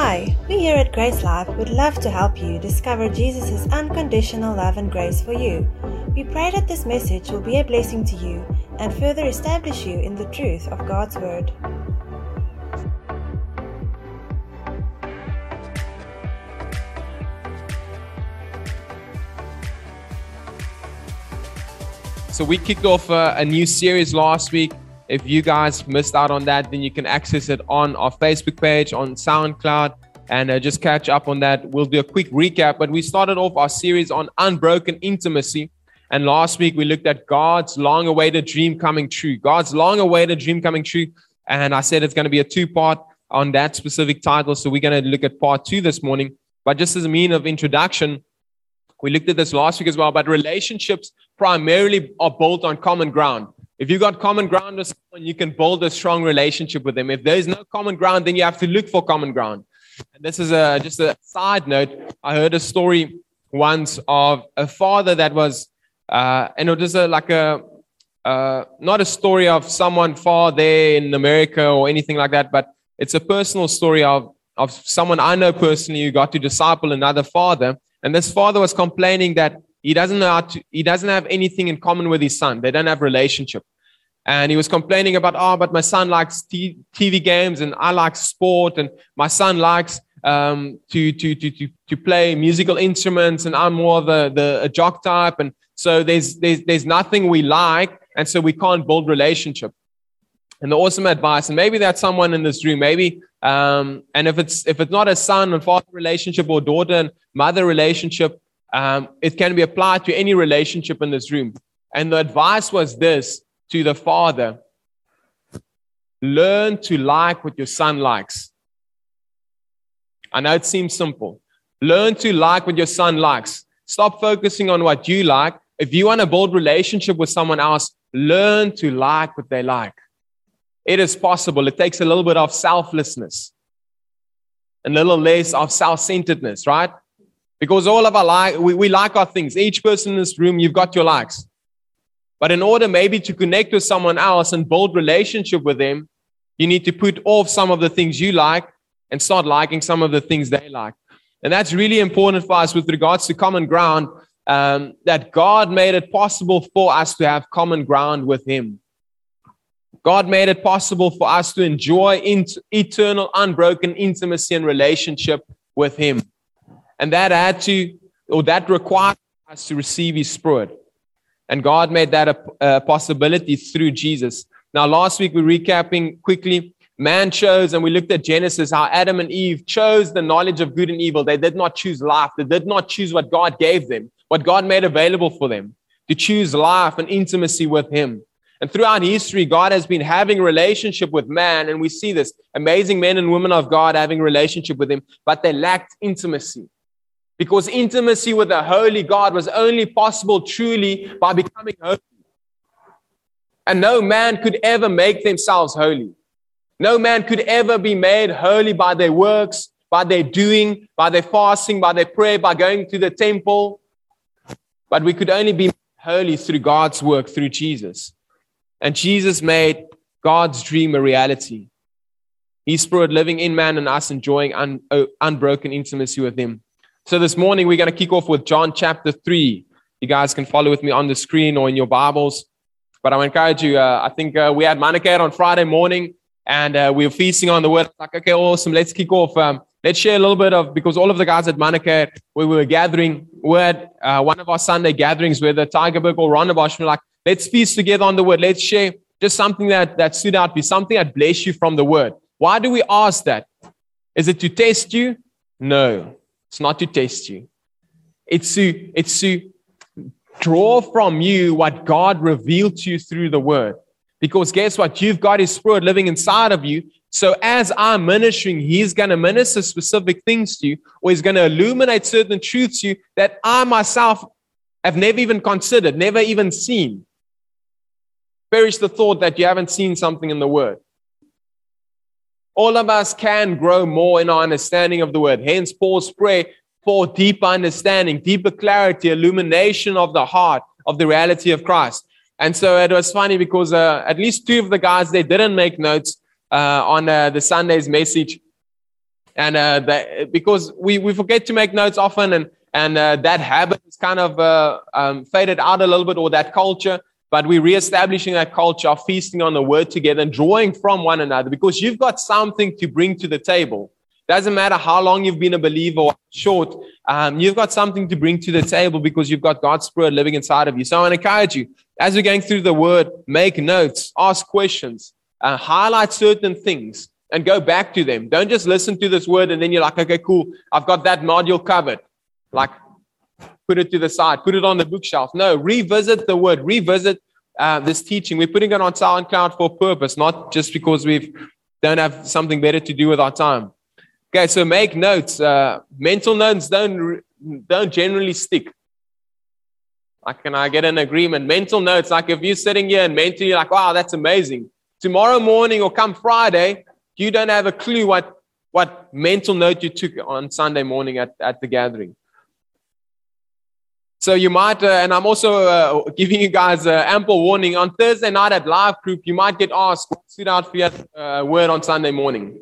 Hi, we here at Grace Life would love to help you discover Jesus' unconditional love and grace for you. We pray that this message will be a blessing to you and further establish you in the truth of God's Word. So we kicked off a, a, new series last week. If you guys missed out on that, then you can access it on our Facebook page, on SoundCloud, and uh, just catch up on that. We'll do a quick recap. But we started off our series on unbroken intimacy. And last week we looked at God's long awaited dream coming true. God's long awaited dream coming true. And I said it's going to be a two part on that specific title. So we're going to look at part two this morning. But just as a mean of introduction, we looked at this last week as well, but relationships primarily are built on common ground. If you've got common ground with someone, you can build a strong relationship with them. If there is no common ground, then you have to look for common ground. And this is a, just a side note. I heard a story once of a father that was, uh, and it was a, like a, uh, not a story of someone far there in America or anything like that, but it's a personal story of, of someone I know personally who got to disciple another father. And this father was complaining that he doesn't know how to, he doesn't have anything in common with his son. They don't have relationship. And he was complaining about, oh, but my son likes t- TV games and I like sport and my son likes um, to, to, to, to, to play musical instruments and I'm more the, the a jock type. And so there's, there's, there's nothing we like. And so we can't build relationship. And the awesome advice, and maybe that's someone in this room, maybe, um, and if it's if it's not a son and father relationship or daughter and mother relationship, um, it can be applied to any relationship in this room. And the advice was this to the father learn to like what your son likes. I know it seems simple. Learn to like what your son likes. Stop focusing on what you like. If you want to build relationship with someone else, learn to like what they like. It is possible. It takes a little bit of selflessness, a little less of self-centeredness, right? Because all of our like, we, we like our things. Each person in this room, you've got your likes. But in order maybe to connect with someone else and build relationship with them, you need to put off some of the things you like and start liking some of the things they like. And that's really important for us with regards to common ground, um, that God made it possible for us to have common ground with Him. God made it possible for us to enjoy eternal, unbroken intimacy and relationship with Him. And that had to, or that required us to receive His Spirit. And God made that a, a possibility through Jesus. Now, last week we're recapping quickly. Man chose, and we looked at Genesis, how Adam and Eve chose the knowledge of good and evil. They did not choose life. They did not choose what God gave them, what God made available for them, to choose life and intimacy with Him. And throughout history, God has been having relationship with man, and we see this amazing men and women of God having relationship with Him, but they lacked intimacy because intimacy with the holy God was only possible truly by becoming holy. And no man could ever make themselves holy. No man could ever be made holy by their works, by their doing, by their fasting, by their prayer, by going to the temple. But we could only be holy through God's work, through Jesus. And Jesus made God's dream a reality. His spirit living in man and us enjoying un- uh, unbroken intimacy with Him. So this morning, we're going to kick off with John chapter 3. You guys can follow with me on the screen or in your Bibles. But I encourage you, uh, I think uh, we had Manukate on Friday morning and uh, we were feasting on the word. Like, okay, awesome. Let's kick off. Um, let's share a little bit of, because all of the guys at Manukate, we were gathering, we had uh, one of our Sunday gatherings where the Tygerberg or Rondebosch were like, let's feast together on the word. Let's share just something that, that stood out you, something that blessed you from the word. Why do we ask that? Is it to test you? No. It's not to test you. It's to, it's to draw from you what God revealed to you through the word. Because guess what? You've got his spirit living inside of you. So as I'm ministering, he's going to minister specific things to you, or he's going to illuminate certain truths to you that I myself have never even considered, never even seen. Perish the thought that you haven't seen something in the word. All of us can grow more in our understanding of the word. Hence, Paul's prayer for deeper understanding, deeper clarity, illumination of the heart of the reality of Christ. And so it was funny because uh, at least two of the guys they didn't make notes uh, on uh, the Sunday's message. And uh, because we, we forget to make notes often, and, and uh, that habit is kind of uh, um, faded out a little bit, or that culture. But we're reestablishing that culture of feasting on the word together and drawing from one another because you've got something to bring to the table. Doesn't matter how long you've been a believer or short, um, you've got something to bring to the table because you've got God's Spirit living inside of you. So I encourage you, as we're going through the word, make notes, ask questions, uh, highlight certain things, and go back to them. Don't just listen to this word and then you're like, okay, cool, I've got that module covered. Like, put it to the side, put it on the bookshelf. No, revisit the word, revisit uh, this teaching. We're putting it on SoundCloud for purpose, not just because we don't have something better to do with our time. Okay, so make notes. Uh, mental notes don't don't generally stick. Like, can I get an agreement? Mental notes, like if you're sitting here and mentally, like, wow, that's amazing. Tomorrow morning or come Friday, you don't have a clue what what mental note you took on Sunday morning at, at the gathering. So you might, uh, and I'm also uh, giving you guys uh, ample warning on Thursday night at live group. You might get asked, "What stood out for you uh, word on Sunday morning?"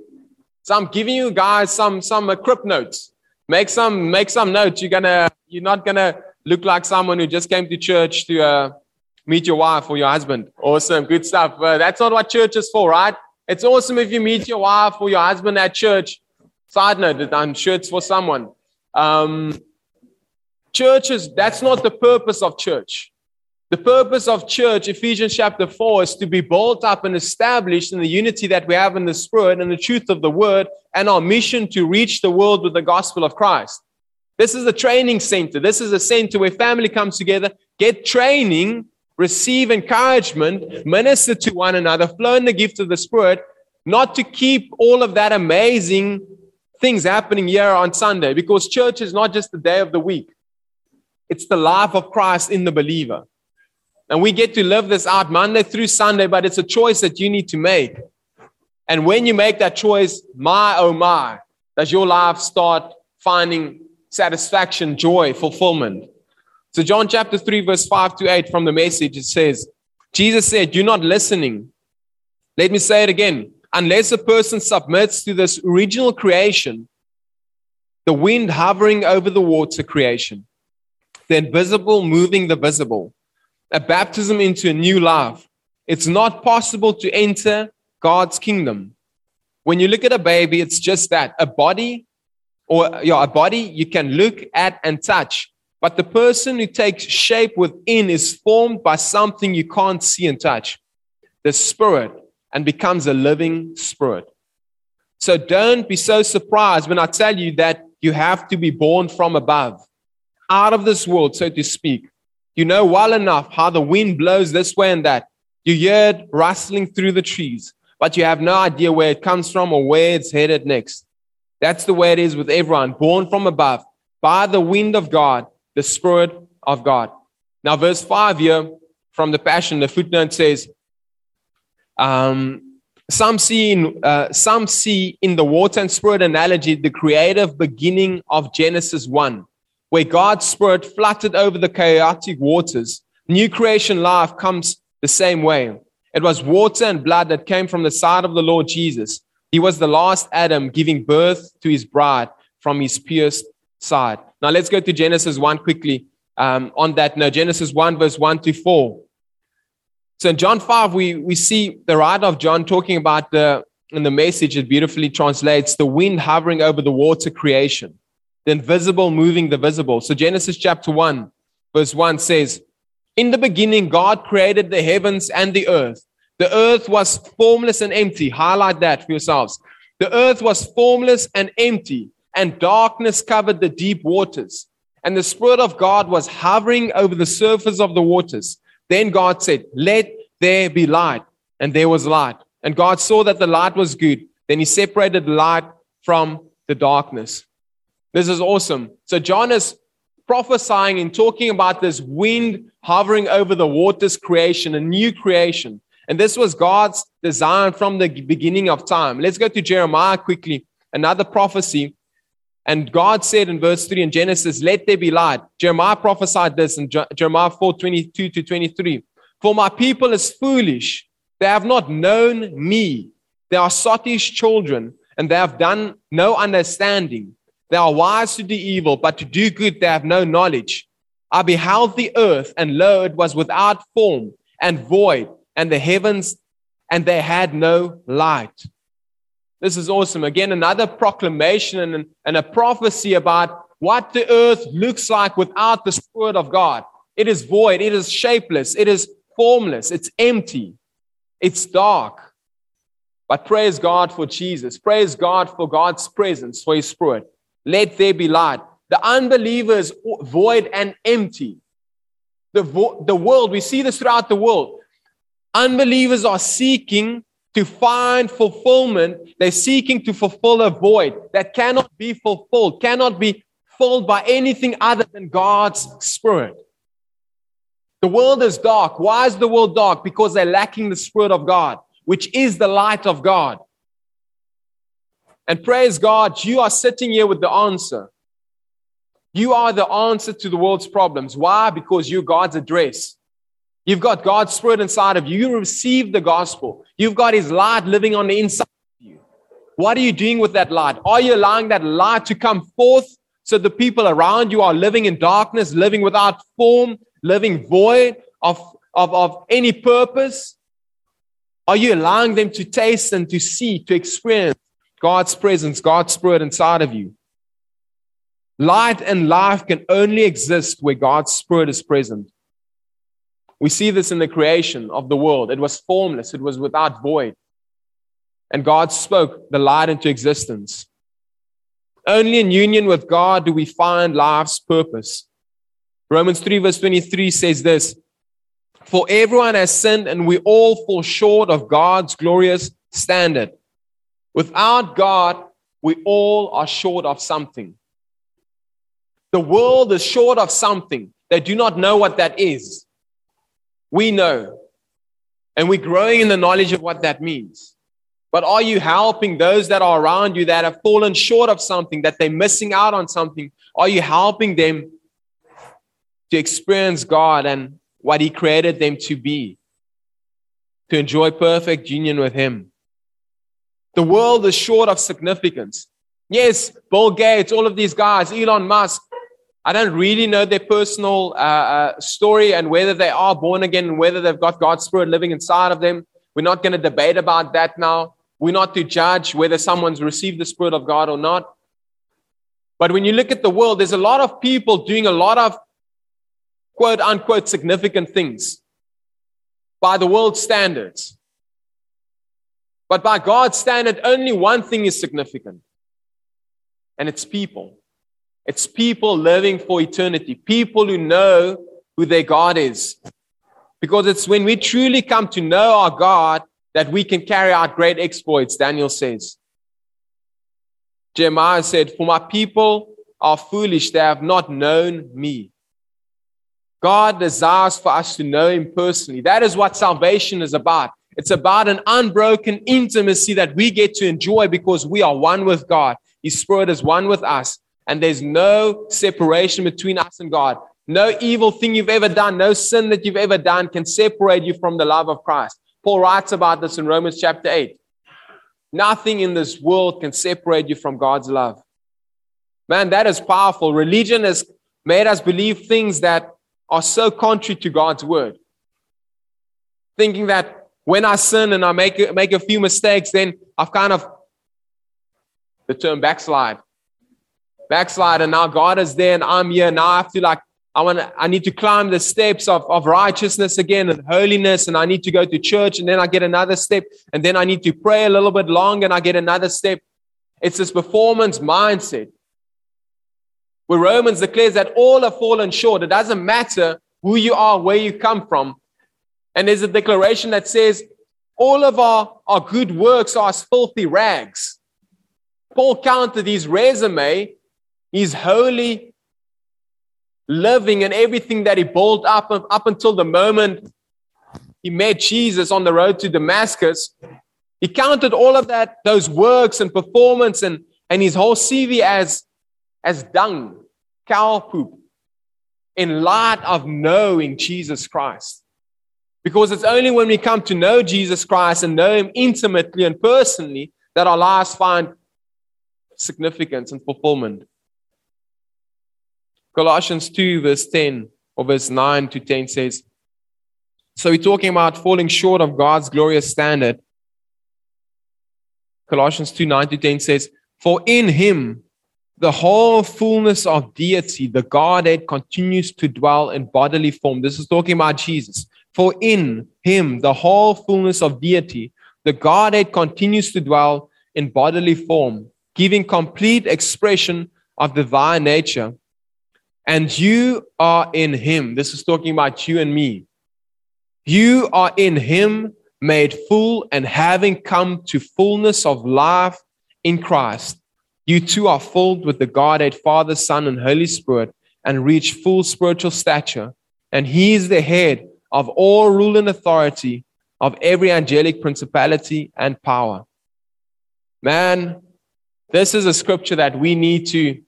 So I'm giving you guys some some crypt notes. Make some make some notes. You're gonna you're not gonna look like someone who just came to church to uh, meet your wife or your husband. Awesome, good stuff. Uh, that's not what church is for, right? It's awesome if you meet your wife or your husband at church. Side note, that I'm sure it's for someone. Um, churches, that's not the purpose of church. The purpose of church, Ephesians chapter 4, is to be built up and established in the unity that we have in the Spirit and the truth of the Word, and our mission to reach the world with the gospel of Christ. This is a training center. This is a center where family comes together, get training, receive encouragement, minister to one another, flow in the gift of the Spirit, not to keep all of that amazing things happening here on Sunday, because church is not just the day of the week, it's the life of Christ in the believer. And we get to live this out Monday through Sunday, but it's a choice that you need to make. And when you make that choice, my oh my, does your life start finding satisfaction, joy, fulfillment? So, John chapter 3, verse 5 to 8 from the message, it says, Jesus said, You're not listening. Let me say it again. Unless a person submits to this original creation, the wind hovering over the water creation, the invisible moving the visible, a baptism into a new life. It's not possible to enter God's kingdom. When you look at a baby, it's just that a body or yeah, a body you can look at and touch. But the person who takes shape within is formed by something you can't see and touch the spirit and becomes a living spirit. So don't be so surprised when I tell you that you have to be born from above, out of this world, so to speak. You know well enough how the wind blows this way and that. You hear it rustling through the trees, but you have no idea where it comes from or where it's headed next. That's the way it is with everyone born from above by the wind of God, the Spirit of God. Now, verse 5 here from the Passion, the footnote says, um, some see in uh, some see in the water and spirit analogy the creative beginning of Genesis 1 where God's Spirit fluttered over the chaotic waters, new creation life comes the same way. It was water and blood that came from the side of the Lord Jesus. He was the last Adam giving birth to his bride from his pierced side. Now let's go to Genesis 1 quickly. Um, on that note, Genesis 1, verse 1 to 4. So in John 5, we, we see the writer of John talking about the, in the message, it beautifully translates the wind hovering over the water creation the invisible moving the visible. So Genesis chapter 1, verse 1 says, In the beginning, God created the heavens and the earth. The earth was formless and empty. Highlight that for yourselves. The earth was formless and empty, and darkness covered the deep waters. And the Spirit of God was hovering over the surface of the waters. Then God said, Let there be light. And there was light. And God saw that the light was good. Then he separated light from the darkness. This is awesome. So John is prophesying and talking about this wind hovering over the waters creation, a new creation. And this was God's design from the beginning of time. Let's go to Jeremiah quickly, another prophecy. And God said in verse 3 in Genesis, Let there be light. Jeremiah prophesied this in Jeremiah 4 22 to 23. For my people is foolish. They have not known me. They are sottish children and they have done no understanding. They are wise to do evil, but to do good they have no knowledge. I beheld the earth, and lo, it was without form and void, and the heavens, and they had no light. This is awesome. Again, another proclamation and, and a prophecy about what the earth looks like without the Spirit of God. It is void, it is shapeless, it is formless, it's empty, it's dark. But praise God for Jesus. Praise God for God's presence, for His Spirit. Let there be light. The unbeliever is void and empty. The, vo- the world, we see this throughout the world. Unbelievers are seeking to find fulfillment. They're seeking to fulfill a void that cannot be fulfilled, cannot be filled by anything other than God's Spirit. The world is dark. Why is the world dark? Because they're lacking the Spirit of God, which is the light of God. And praise God, you are sitting here with the answer. You are the answer to the world's problems. Why? Because you're God's address. You've got God's Spirit inside of you. You receive the gospel. You've got His light living on the inside of you. What are you doing with that light? Are you allowing that light to come forth so the people around you are living in darkness, living without form, living void of, of, of any purpose? Are you allowing them to taste and to see, to experience God's presence, God's Spirit inside of you? Light and life can only exist where God's Spirit is present. We see this in the creation of the world. It was formless, it was without void. And God spoke the light into existence. Only in union with God do we find life's purpose. Romans 3, verse 23 says this For everyone has sinned, and we all fall short of God's glorious standard. Without God, we all are short of something. The world is short of something. They do not know what that is. We know. And we're growing in the knowledge of what that means. But are you helping those that are around you that have fallen short of something, that they're missing out on something? Are you helping them to experience God and what He created them to be, to enjoy perfect union with Him? The world is short of significance. Yes, Bill Gates, all of these guys, Elon Musk, I don't really know their personal uh, uh, story and whether they are born again and whether they've got God's Spirit living inside of them. We're not going to debate about that now. We're not to judge whether someone's received the Spirit of God or not. But when you look at the world, there's a lot of people doing a lot of quote unquote significant things by the world standards. But by God's standard, only one thing is significant, and it's people. It's people living for eternity, people who know who their God is. Because it's when we truly come to know our God that we can carry out great exploits, Daniel says. Jeremiah said, For my people are foolish, they have not known me. God desires for us to know Him personally. That is what salvation is about. It's about an unbroken intimacy that we get to enjoy because we are one with God. His Spirit is one with us, and there's no separation between us and God. No evil thing you've ever done, no sin that you've ever done can separate you from the love of Christ. Paul writes about this in Romans chapter 8. Nothing in this world can separate you from God's love. Man, that is powerful. Religion has made us believe things that are so contrary to God's word. Thinking that when I sin and I make make a few mistakes, then I've kind of the term backslide. Backslide, and now God is there and I'm here. Now I have to like I want I need to climb the steps of, of righteousness again and holiness, and I need to go to church, and then I get another step, and then I need to pray a little bit longer, and I get another step. It's this performance mindset. Where Romans declares that all have fallen short. It doesn't matter who you are, where you come from. And there's a declaration that says, all of our, our good works are as filthy rags. Paul counted his resume, his holy living and everything that he built up up until the moment he met Jesus on the road to Damascus. He counted all of that, those works and performance and, and his whole CV as, as dung, cow poop, in light of knowing Jesus Christ. Because it's only when we come to know Jesus Christ and know him intimately and personally that our lives find significance and fulfillment. Colossians 2, verse 10 or verse 9 to 10 says, So we're talking about falling short of God's glorious standard. Colossians 2, 9 to 10 says, For in him the whole fullness of deity, the Godhead continues to dwell in bodily form. This is talking about Jesus. For in him, the whole fullness of deity, the Godhead continues to dwell in bodily form, giving complete expression of divine nature. And you are in him. This is talking about you and me. You are in him, made full and having come to fullness of life in Christ you too are filled with the Godhead, Father, Son, and Holy Spirit, and reach full spiritual stature. And He is the head of all rule and authority of every angelic principality and power. Man, this is a scripture that we need to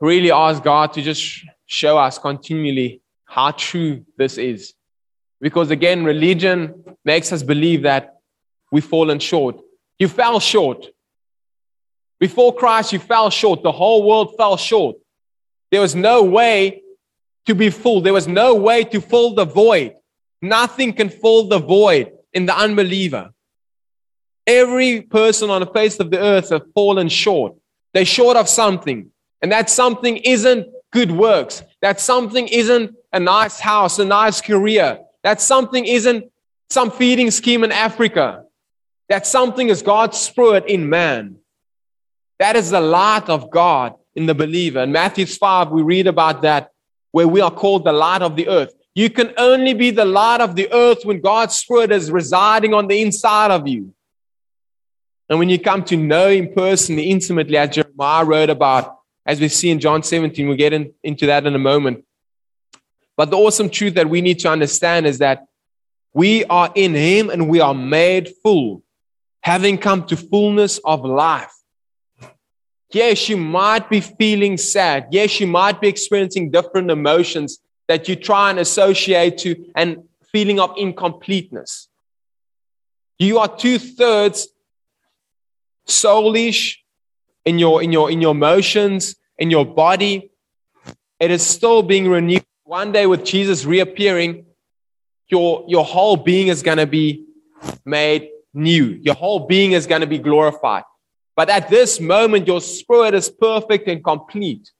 really ask God to just show us continually how true this is. Because again, religion makes us believe that we've fallen short. You fell short. Before Christ, you fell short. The whole world fell short. There was no way to be full. There was no way to fill the void. Nothing can fill the void in the unbeliever. Every person on the face of the earth have fallen short. They're short of something. And that something isn't good works. That something isn't a nice house, a nice career. That something isn't some feeding scheme in Africa. That something is God's spirit in man. That is the light of God in the believer. In Matthew 5, we read about that, where we are called the light of the earth. You can only be the light of the earth when God's Spirit is residing on the inside of you. And when you come to know Him personally, intimately, as Jeremiah wrote about, as we see in John 17, we'll get in, into that in a moment. But the awesome truth that we need to understand is that we are in Him and we are made full, having come to fullness of life. Yes, you might be feeling sad. Yes, you might be experiencing different emotions that you try and associate to and feeling of incompleteness. You are two thirds soulish in your, in, your, in your emotions, in your body. It is still being renewed. One day, with Jesus reappearing, your, your whole being is going to be made new. Your whole being is going to be glorified. But at this moment, your spirit is perfect and complete.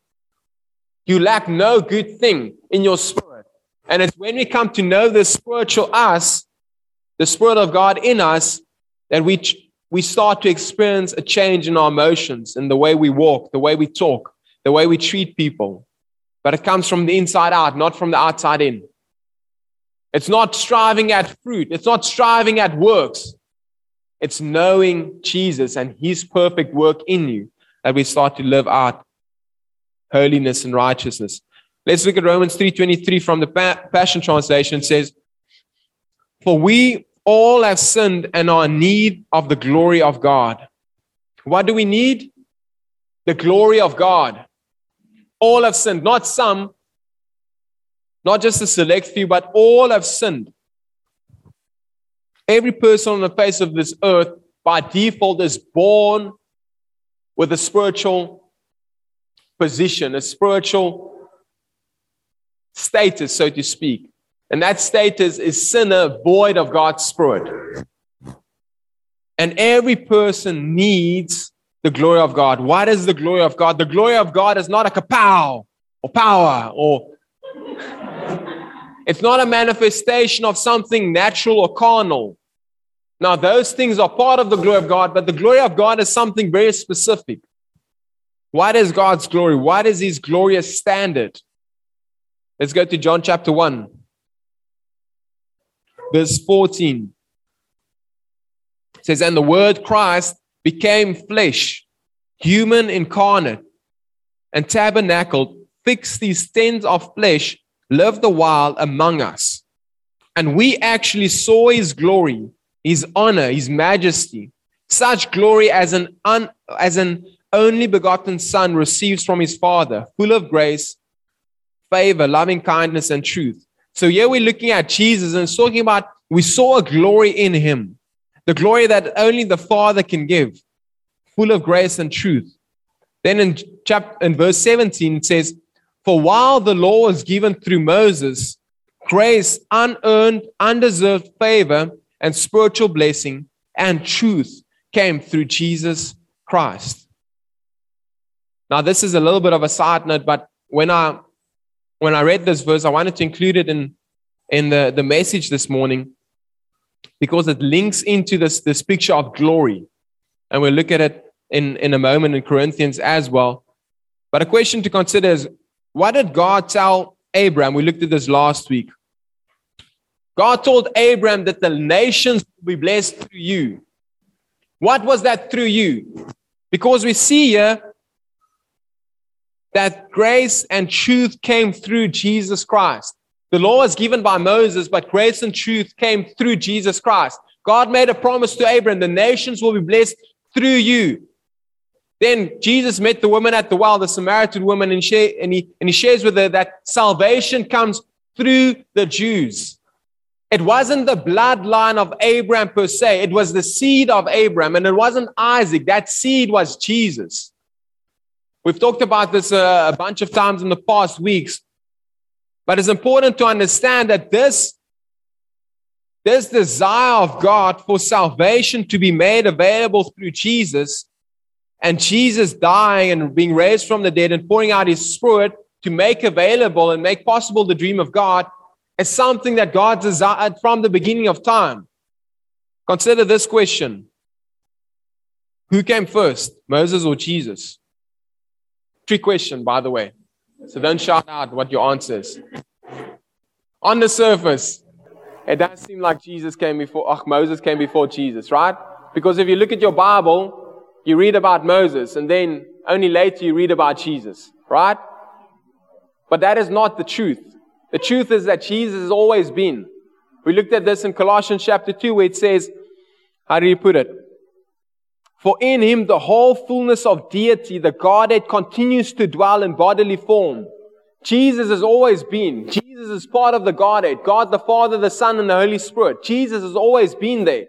You lack no good thing in your spirit. And it's when we come to know the spiritual us, the Spirit of God in us, that we, we start to experience a change in our emotions and the way we walk, the way we talk, the way we treat people. But it comes from the inside out, not from the outside in. It's not striving at fruit, it's not striving at works. It's knowing Jesus and his perfect work in you that we start to live out holiness and righteousness. Let's look at Romans 3:23 from the Passion Translation. It says, "For we all have sinned and are in need of the glory of God." What do we need? The glory of God. All have sinned, not some, not just a select few, but all have sinned. Every person on the face of this earth, by default, is born with a spiritual position, a spiritual status, so to speak. And that status is sinner void of God's Spirit. And every person needs the glory of God. What is the glory of God? The glory of God is not a kapow or power or it's not a manifestation of something natural or carnal. Now, those things are part of the glory of God, but the glory of God is something very specific. What is God's glory? What is his glorious standard? Let's go to John chapter 1, verse 14. It says, And the word Christ became flesh, human incarnate, and tabernacled, fixed these tents of flesh lived a while among us. And we actually saw his glory, his honor, his majesty, such glory as an, un, as an only begotten Son receives from his Father, full of grace, favor, loving kindness, and truth. So here we're looking at Jesus and talking about we saw a glory in him, the glory that only the Father can give. full of grace and truth. Then in chapter in verse 17 it says, For while the law was given through Moses, grace, unearned, undeserved favor, and spiritual blessing and truth came through Jesus Christ. Now, this is a little bit of a side note, but when I when I read this verse, I wanted to include it in, in the, the message this morning because it links into this, this picture of glory. And we'll look at it in, in a moment in Corinthians as well. But a question to consider is what did God tell Abraham? We looked at this last week. God told Abraham that the nations will be blessed through you. What was that through you? Because we see here that grace and truth came through Jesus Christ. The law was given by Moses, but grace and truth came through Jesus Christ. God made a promise to Abraham the nations will be blessed through you. Then Jesus met the woman at the well, the Samaritan woman, and, share, and, he, and he shares with her that salvation comes through the Jews. It wasn't the bloodline of Abraham per se, it was the seed of Abraham, and it wasn't Isaac. That seed was Jesus. We've talked about this uh, a bunch of times in the past weeks, but it's important to understand that this, this desire of God for salvation to be made available through Jesus and Jesus dying and being raised from the dead and pouring out his spirit to make available and make possible the dream of God is something that God desired from the beginning of time. Consider this question Who came first, Moses or Jesus? Trick question, by the way. So don't shout out what your answer is. On the surface, it does seem like Jesus came before, oh, Moses came before Jesus, right? Because if you look at your Bible, you read about Moses, and then only later you read about Jesus, right? But that is not the truth. The truth is that Jesus has always been. We looked at this in Colossians chapter 2, where it says, How do you put it? For in him the whole fullness of deity, the Godhead, continues to dwell in bodily form. Jesus has always been. Jesus is part of the Godhead. God the Father, the Son, and the Holy Spirit. Jesus has always been there.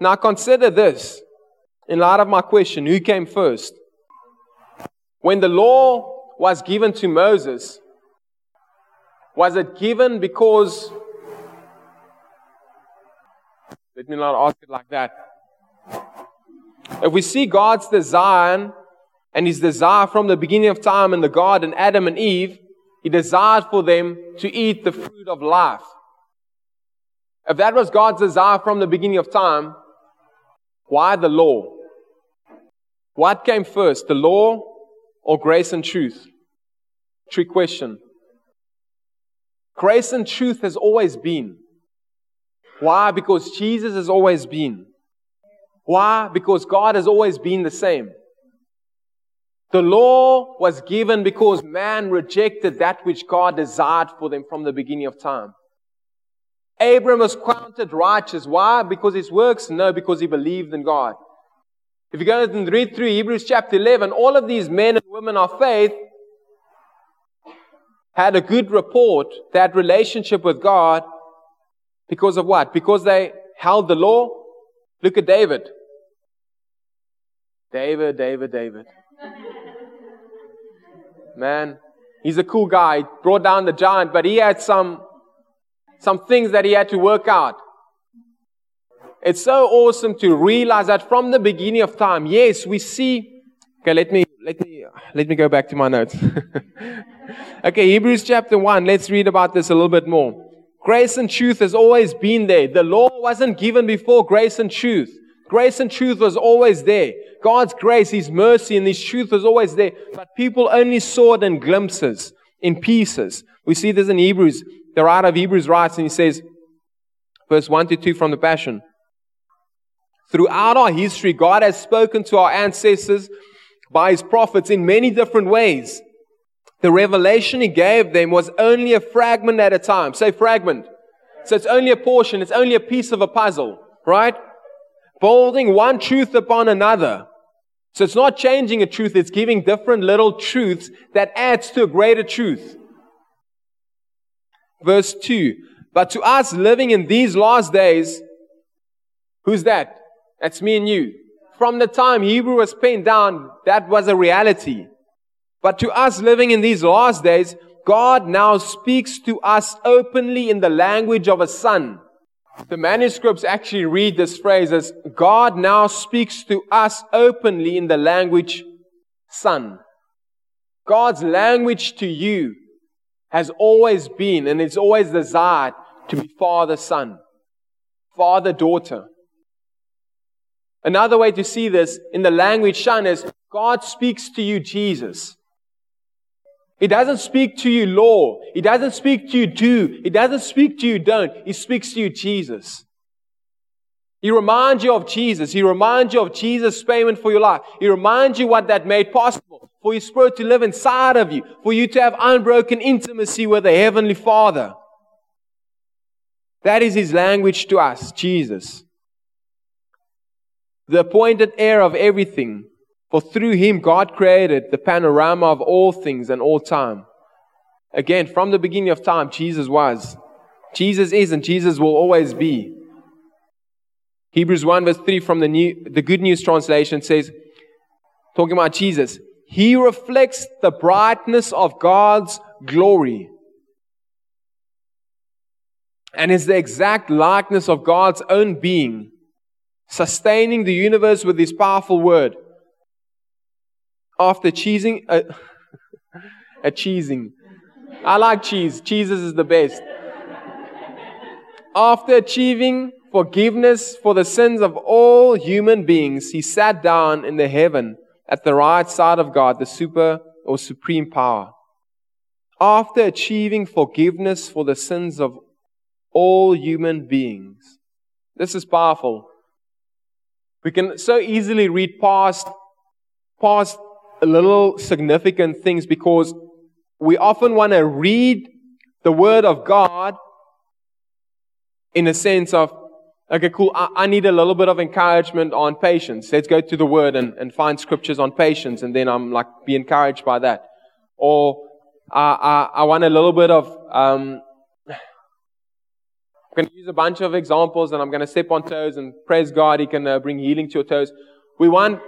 Now consider this in light of my question who came first? When the law was given to Moses, was it given because. Let me not ask it like that. If we see God's design and his desire from the beginning of time in the garden, Adam and Eve, he desired for them to eat the fruit of life. If that was God's desire from the beginning of time, why the law? What came first, the law or grace and truth? Trick question. Grace and truth has always been. Why? Because Jesus has always been. Why? Because God has always been the same. The law was given because man rejected that which God desired for them from the beginning of time. Abram was counted righteous. Why? Because his works? No, because he believed in God. If you go and read through Hebrews chapter 11, all of these men and women of faith had a good report, had relationship with God because of what? Because they held the law. Look at David. David, David, David. Man, he's a cool guy. He brought down the giant, but he had some, some things that he had to work out. It's so awesome to realize that from the beginning of time, yes, we see. Okay, let me let me let me go back to my notes. okay, Hebrews chapter 1, let's read about this a little bit more. Grace and truth has always been there. The law wasn't given before grace and truth. Grace and truth was always there. God's grace, His mercy, and His truth was always there. But people only saw it in glimpses, in pieces. We see this in Hebrews. The writer of Hebrews writes and he says, verse 1 to 2 from the Passion. Throughout our history, God has spoken to our ancestors by his prophets in many different ways. The revelation he gave them was only a fragment at a time. Say fragment. So it's only a portion, it's only a piece of a puzzle, right? Building one truth upon another. So it's not changing a truth, it's giving different little truths that adds to a greater truth. Verse 2. But to us living in these last days, who's that? That's me and you. from the time Hebrew was penned down, that was a reality. But to us living in these last days, God now speaks to us openly in the language of a son. The manuscripts actually read this phrase as God now speaks to us openly in the language son. God's language to you has always been and it's always desired to be father son, father daughter. Another way to see this in the language son is God speaks to you Jesus. He doesn't speak to you law. He doesn't speak to you do. He doesn't speak to you don't. He speaks to you Jesus. He reminds you of Jesus. He reminds you of Jesus' payment for your life. He reminds you what that made possible for your spirit to live inside of you, for you to have unbroken intimacy with the Heavenly Father. That is His language to us, Jesus. The appointed heir of everything, for through him, God created the panorama of all things and all time. Again, from the beginning of time, Jesus was. Jesus is and Jesus will always be. Hebrews 1 verse 3 from the, new, the Good News translation says, talking about Jesus, He reflects the brightness of God's glory and is the exact likeness of God's own being, sustaining the universe with His powerful word after cheesing, uh, a cheesing. I like cheese. Cheeses is the best. After achieving forgiveness for the sins of all human beings, he sat down in the heaven at the right side of God, the super or supreme power. After achieving forgiveness for the sins of all human beings. This is powerful. We can so easily read past, past little significant things because we often want to read the Word of God in a sense of, okay, cool, I, I, need a little bit of encouragement on patience. Let's go to the Word and, and find scriptures on patience, and then I'm like, be encouraged by that. Or I, I, I want a little bit of, um, I'm going to use a bunch of examples and I'm going to step on toes and praise God, He can uh, bring healing to your toes. We want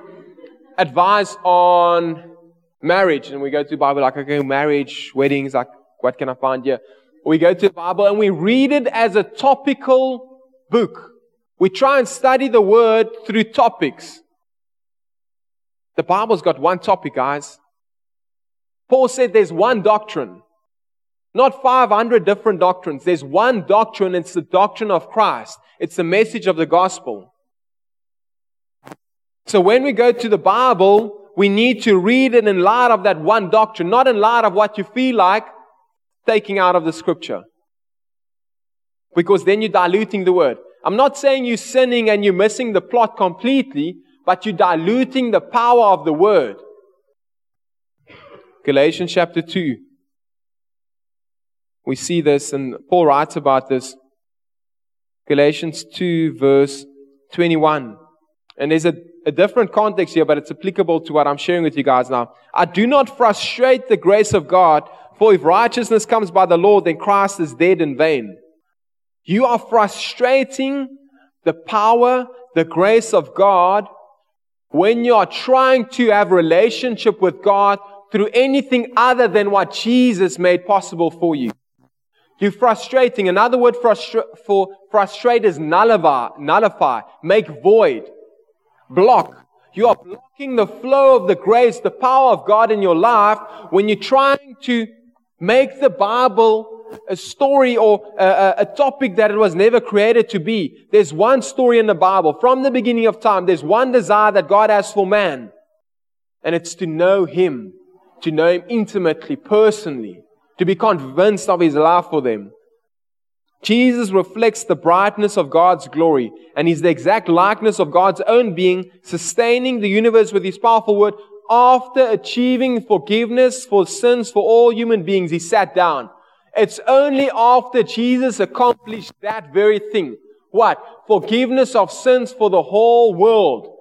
advice on marriage, and we go to the Bible like, okay, marriage, weddings, like, what can I find here? We go to the Bible and we read it as a topical book. We try and study the word through topics. The Bible's got one topic, guys. Paul said there's one doctrine, not 500 different doctrines. There's one doctrine. It's the doctrine of Christ. It's the message of the gospel. So when we go to the Bible, we need to read it in light of that one doctrine, not in light of what you feel like taking out of the scripture. Because then you're diluting the word. I'm not saying you're sinning and you're missing the plot completely, but you're diluting the power of the word. Galatians chapter 2. We see this, and Paul writes about this. Galatians 2, verse 21. And there's a a different context here, but it's applicable to what I'm sharing with you guys now. I do not frustrate the grace of God, for if righteousness comes by the law, then Christ is dead in vain. You are frustrating the power, the grace of God when you are trying to have relationship with God through anything other than what Jesus made possible for you. You're frustrating. Another word frustra- for frustrate is nullify, nullify, make void block. You are blocking the flow of the grace, the power of God in your life when you're trying to make the Bible a story or a, a, topic that it was never created to be. There's one story in the Bible from the beginning of time. There's one desire that God has for man. And it's to know Him, to know Him intimately, personally, to be convinced of His love for them. Jesus reflects the brightness of God's glory, and is the exact likeness of God's own being, sustaining the universe with His powerful word. After achieving forgiveness for sins for all human beings, He sat down. It's only after Jesus accomplished that very thing. What? Forgiveness of sins for the whole world.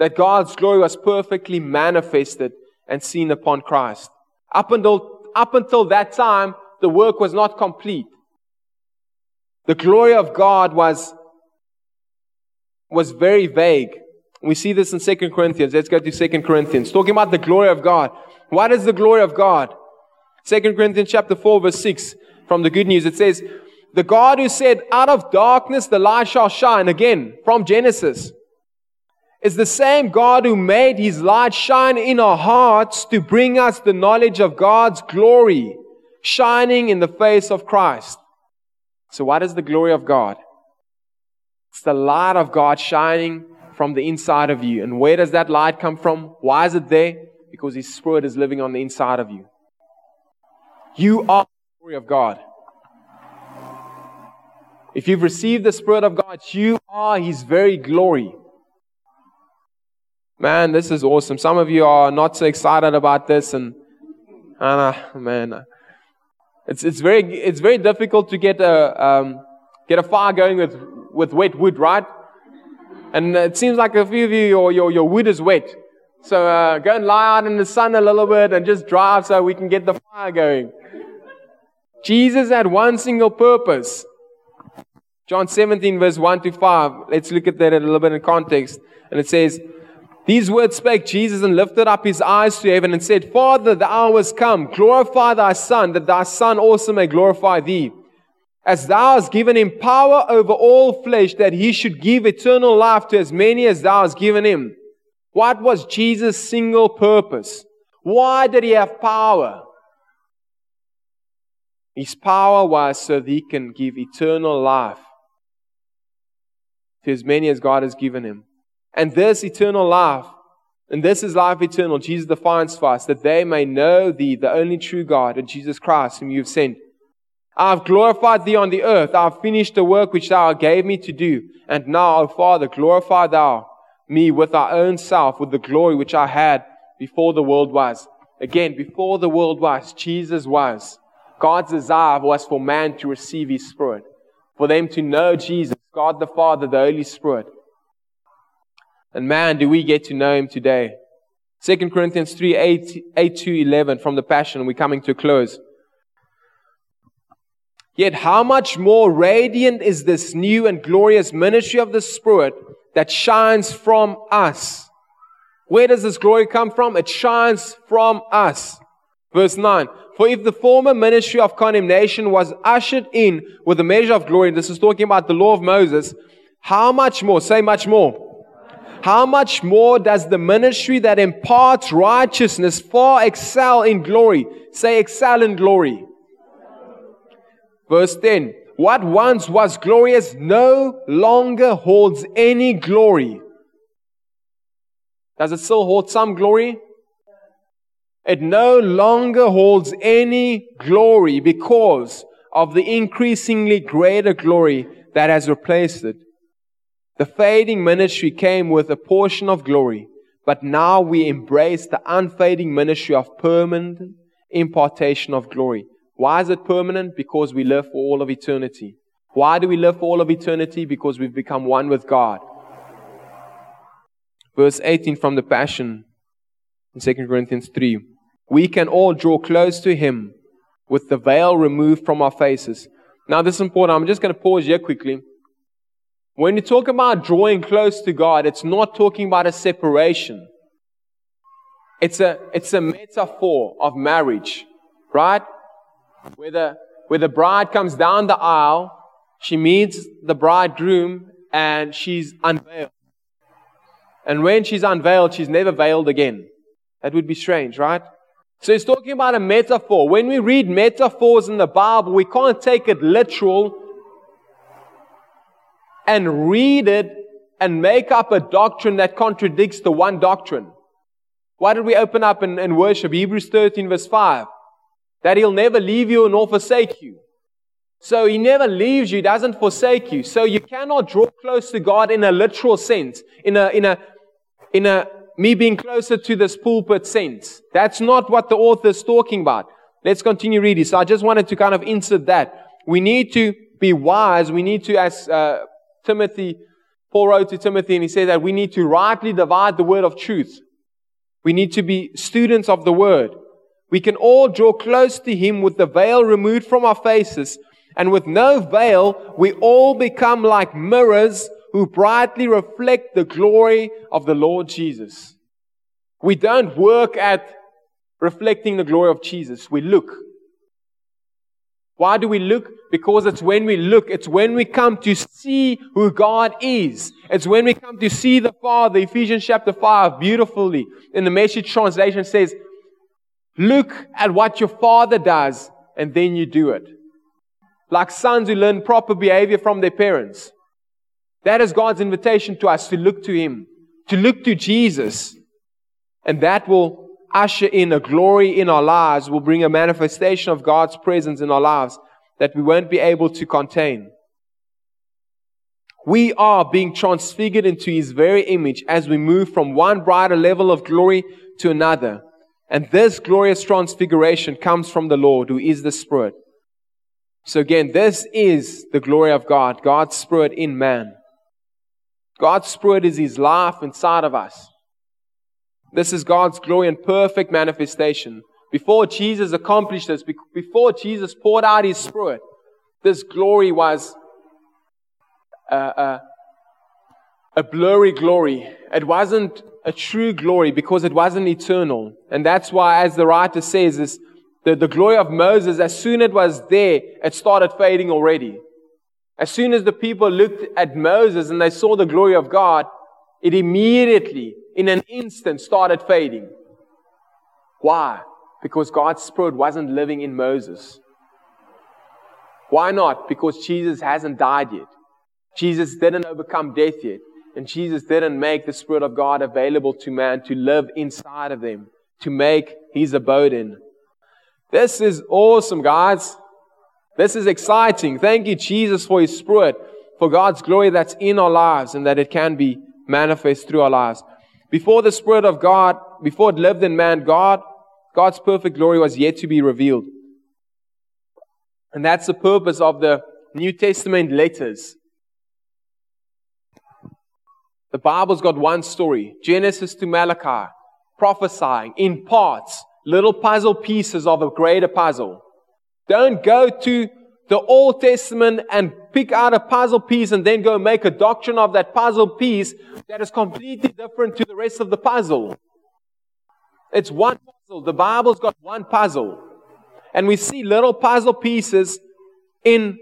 That God's glory was perfectly manifested and seen upon Christ. Up until, up until that time, the work was not complete. The glory of God was, was very vague. We see this in Second Corinthians. Let's go to Second Corinthians. Talking about the glory of God. What is the glory of God? Second Corinthians chapter 4, verse 6 from the good news. It says, The God who said, Out of darkness the light shall shine. Again, from Genesis. Is the same God who made his light shine in our hearts to bring us the knowledge of God's glory, shining in the face of Christ. So, what is the glory of God? It's the light of God shining from the inside of you. And where does that light come from? Why is it there? Because His Spirit is living on the inside of you. You are the glory of God. If you've received the Spirit of God, you are His very glory. Man, this is awesome. Some of you are not so excited about this, and, uh, man, it's, it's, very, it's very difficult to get a, um, get a fire going with, with wet wood, right? And it seems like a few of you, your, your, your wood is wet. So uh, go and lie out in the sun a little bit and just drive so we can get the fire going. Jesus had one single purpose. John 17, verse 1 to 5. Let's look at that a little bit in context. And it says, these words spake Jesus and lifted up his eyes to heaven and said, Father, the hour is come. Glorify thy Son, that thy Son also may glorify thee. As thou hast given him power over all flesh, that he should give eternal life to as many as thou hast given him. What was Jesus' single purpose? Why did he have power? His power was so that he can give eternal life to as many as God has given him. And this eternal life, and this is life eternal, Jesus defines for us, that they may know thee, the only true God, and Jesus Christ, whom you have sent. I have glorified thee on the earth. I have finished the work which thou gave me to do. And now, O Father, glorify thou me with thy own self, with the glory which I had before the world was. Again, before the world was, Jesus was. God's desire was for man to receive his Spirit, for them to know Jesus, God the Father, the Holy Spirit. And man, do we get to know him today. 2 Corinthians 3 8, 8 to 11 from the Passion, we're coming to a close. Yet, how much more radiant is this new and glorious ministry of the Spirit that shines from us? Where does this glory come from? It shines from us. Verse 9. For if the former ministry of condemnation was ushered in with a measure of glory, this is talking about the law of Moses, how much more? Say much more how much more does the ministry that imparts righteousness far excel in glory? Say, excel in glory. Verse 10 What once was glorious no longer holds any glory. Does it still hold some glory? It no longer holds any glory because of the increasingly greater glory that has replaced it. The fading ministry came with a portion of glory, but now we embrace the unfading ministry of permanent impartation of glory. Why is it permanent? Because we live for all of eternity. Why do we live for all of eternity? Because we've become one with God. Verse 18 from the Passion in 2 Corinthians 3. We can all draw close to Him with the veil removed from our faces. Now, this is important. I'm just going to pause here quickly. When you talk about drawing close to God, it's not talking about a separation. It's a, it's a metaphor of marriage, right? Where the, where the bride comes down the aisle, she meets the bridegroom, and she's unveiled. And when she's unveiled, she's never veiled again. That would be strange, right? So he's talking about a metaphor. When we read metaphors in the Bible, we can't take it literal and read it and make up a doctrine that contradicts the one doctrine. Why did we open up and, and worship? Hebrews 13 verse 5. That he'll never leave you nor forsake you. So he never leaves you, doesn't forsake you. So you cannot draw close to God in a literal sense, in a, in a, in a, me being closer to this pulpit sense. That's not what the author is talking about. Let's continue reading. So I just wanted to kind of insert that. We need to be wise. We need to, as uh, Timothy, Paul wrote to Timothy and he said that we need to rightly divide the word of truth. We need to be students of the word. We can all draw close to him with the veil removed from our faces. And with no veil, we all become like mirrors who brightly reflect the glory of the Lord Jesus. We don't work at reflecting the glory of Jesus. We look. Why do we look? Because it's when we look, it's when we come to see who God is. It's when we come to see the Father. Ephesians chapter 5 beautifully in the message translation says, look at what your Father does and then you do it. Like sons who learn proper behavior from their parents. That is God's invitation to us to look to Him, to look to Jesus. And that will usher in a glory in our lives, will bring a manifestation of God's presence in our lives that we won't be able to contain. We are being transfigured into His very image as we move from one brighter level of glory to another. And this glorious transfiguration comes from the Lord, who is the Spirit. So again, this is the glory of God, God's Spirit in man. God's Spirit is His life inside of us. This is God's glory and perfect manifestation. Before Jesus accomplished this, before Jesus poured out His Spirit, this glory was a, a, a blurry glory. It wasn't a true glory because it wasn't eternal. And that's why, as the writer says, is the, the glory of Moses, as soon as it was there, it started fading already. As soon as the people looked at Moses and they saw the glory of God, it immediately, in an instant, started fading. Why? Because God's Spirit wasn't living in Moses. Why not? Because Jesus hasn't died yet. Jesus didn't overcome death yet. And Jesus didn't make the Spirit of God available to man to live inside of them, to make his abode in. This is awesome, guys. This is exciting. Thank you, Jesus, for his Spirit, for God's glory that's in our lives and that it can be manifest through our lives. Before the Spirit of God, before it lived in man, God, God's perfect glory was yet to be revealed. And that's the purpose of the New Testament letters. The Bible's got one story Genesis to Malachi, prophesying in parts, little puzzle pieces of a greater puzzle. Don't go to the Old Testament and pick out a puzzle piece and then go make a doctrine of that puzzle piece that is completely different to the rest of the puzzle. It's one puzzle. The Bible's got one puzzle. And we see little puzzle pieces in,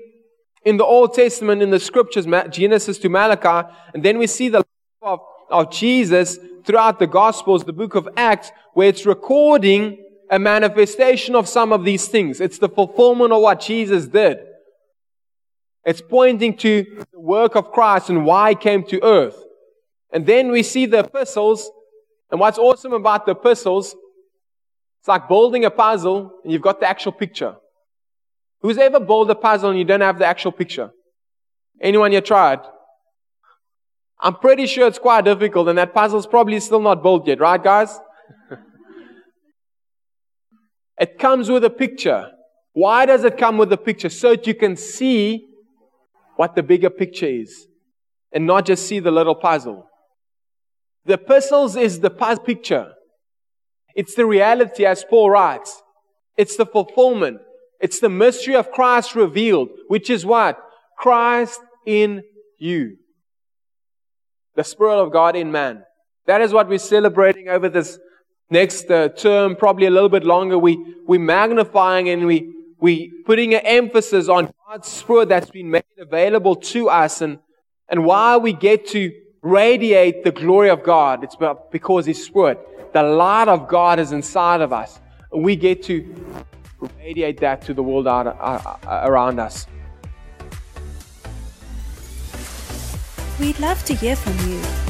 in the Old Testament, in the scriptures, Genesis to Malachi, and then we see the life of, of Jesus throughout the Gospels, the book of Acts, where it's recording a manifestation of some of these things. It's the fulfillment of what Jesus did. It's pointing to the work of Christ and why he came to earth. And then we see the epistles. And what's awesome about the epistles, it's like building a puzzle and you've got the actual picture. Who's ever built a puzzle and you don't have the actual picture? Anyone yet tried? I'm pretty sure it's quite difficult and that puzzle's probably still not built yet, right guys? It comes with a picture. Why does it come with a picture? So that you can see what the bigger picture is and not just see the little puzzle. The epistles is the puzzle picture. It's the reality as Paul writes. It's the fulfillment. It's the mystery of Christ revealed, which is what? Christ in you the Spirit of God in man. That is what we're celebrating over this next uh, term, probably a little bit longer. We, we're magnifying and we, we putting an emphasis on God's Spirit that's been made available to us and, and why we get to radiate the glory of God. It's because His Spirit, the light of God is inside of us. And we get to radiate that to the world out, uh, uh around us. We'd love to hear from you.